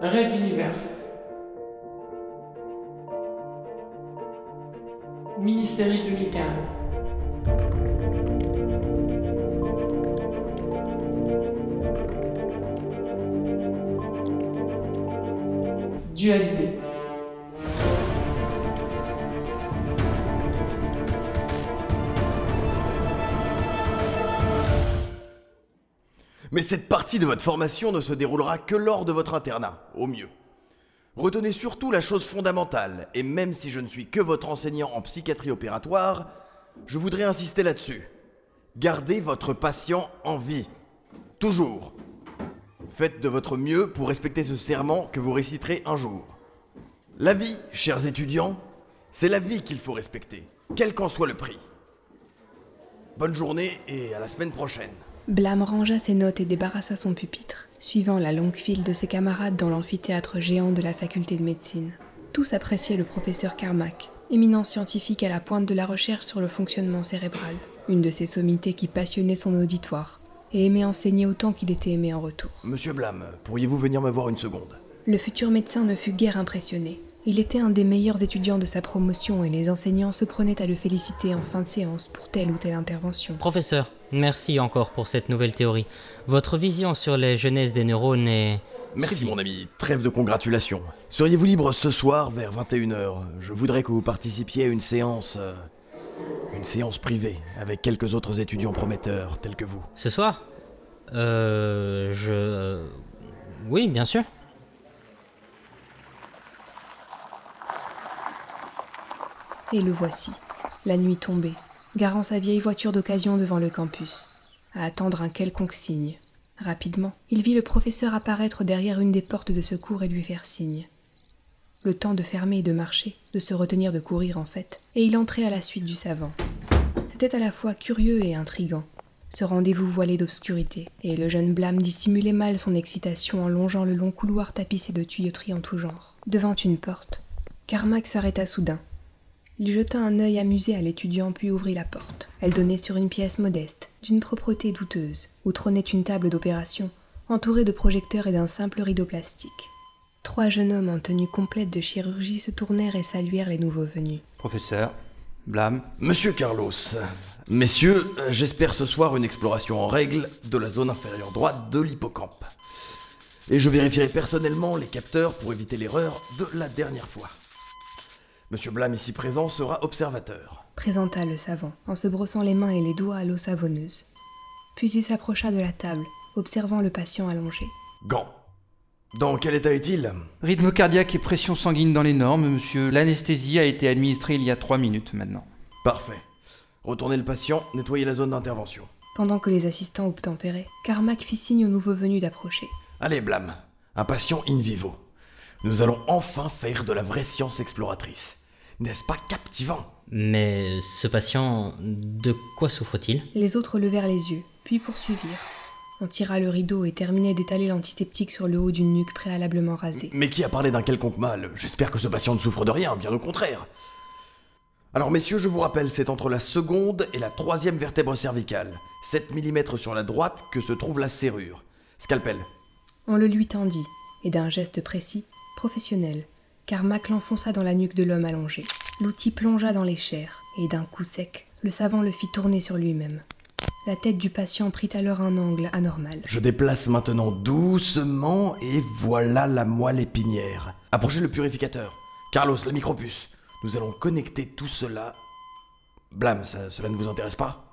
Rêve Universe. Mini-série 2015. Dualité. Mais cette partie de votre formation ne se déroulera que lors de votre internat, au mieux. Retenez surtout la chose fondamentale, et même si je ne suis que votre enseignant en psychiatrie opératoire, je voudrais insister là-dessus. Gardez votre patient en vie. Toujours. Faites de votre mieux pour respecter ce serment que vous réciterez un jour. La vie, chers étudiants, c'est la vie qu'il faut respecter, quel qu'en soit le prix. Bonne journée et à la semaine prochaine. Blâme rangea ses notes et débarrassa son pupitre, suivant la longue file de ses camarades dans l'amphithéâtre géant de la faculté de médecine. Tous appréciaient le professeur Carmack, éminent scientifique à la pointe de la recherche sur le fonctionnement cérébral, une de ces sommités qui passionnaient son auditoire, et aimait enseigner autant qu'il était aimé en retour. Monsieur Blâme, pourriez-vous venir me voir une seconde? Le futur médecin ne fut guère impressionné. Il était un des meilleurs étudiants de sa promotion et les enseignants se prenaient à le féliciter en fin de séance pour telle ou telle intervention. Professeur, merci encore pour cette nouvelle théorie. Votre vision sur les jeunesses des neurones est... Merci mon ami, trêve de congratulations. Seriez-vous libre ce soir vers 21h Je voudrais que vous participiez à une séance... euh, une séance privée avec quelques autres étudiants prometteurs tels que vous. Ce soir? Euh... Je... euh, Oui, bien sûr. Et le voici, la nuit tombée, garant sa vieille voiture d'occasion devant le campus, à attendre un quelconque signe. Rapidement, il vit le professeur apparaître derrière une des portes de secours et lui faire signe. Le temps de fermer et de marcher, de se retenir de courir en fait, et il entrait à la suite du savant. C'était à la fois curieux et intrigant, ce rendez-vous voilé d'obscurité, et le jeune blâme dissimulait mal son excitation en longeant le long couloir tapissé de tuyauteries en tout genre. Devant une porte, Carmack s'arrêta soudain, il jeta un œil amusé à l'étudiant puis ouvrit la porte. Elle donnait sur une pièce modeste, d'une propreté douteuse, où trônait une table d'opération, entourée de projecteurs et d'un simple rideau plastique. Trois jeunes hommes en tenue complète de chirurgie se tournèrent et saluèrent les nouveaux venus. Professeur, blâme. Monsieur Carlos, messieurs, j'espère ce soir une exploration en règle de la zone inférieure droite de l'hippocampe. Et je vérifierai personnellement les capteurs pour éviter l'erreur de la dernière fois. Monsieur Blâme ici présent sera observateur. Présenta le savant, en se brossant les mains et les doigts à l'eau savonneuse. Puis il s'approcha de la table, observant le patient allongé. Gant. Dans quel état est-il? Rythme cardiaque et pression sanguine dans les normes, monsieur. L'anesthésie a été administrée il y a trois minutes maintenant. Parfait. Retournez le patient, nettoyez la zone d'intervention. Pendant que les assistants obtempéraient, Carmack fit signe aux nouveaux venus d'approcher. Allez, Blâme, un patient in vivo. Nous allons enfin faire de la vraie science exploratrice. N'est-ce pas captivant? Mais ce patient, de quoi souffre-t-il? Les autres levèrent les yeux, puis poursuivirent. On tira le rideau et terminait d'étaler l'antiseptique sur le haut d'une nuque préalablement rasée. Mais qui a parlé d'un quelconque mal? J'espère que ce patient ne souffre de rien, bien au contraire. Alors messieurs, je vous rappelle, c'est entre la seconde et la troisième vertèbre cervicale, 7 mm sur la droite, que se trouve la serrure. Scalpel. On le lui tendit, et d'un geste précis, professionnel, Carmack l'enfonça dans la nuque de l'homme allongé. L'outil plongea dans les chairs, et d'un coup sec, le savant le fit tourner sur lui-même. La tête du patient prit alors un angle anormal. Je déplace maintenant doucement et voilà la moelle épinière. Approchez le purificateur. Carlos, le micropuce. Nous allons connecter tout cela. Blâme, cela ne vous intéresse pas?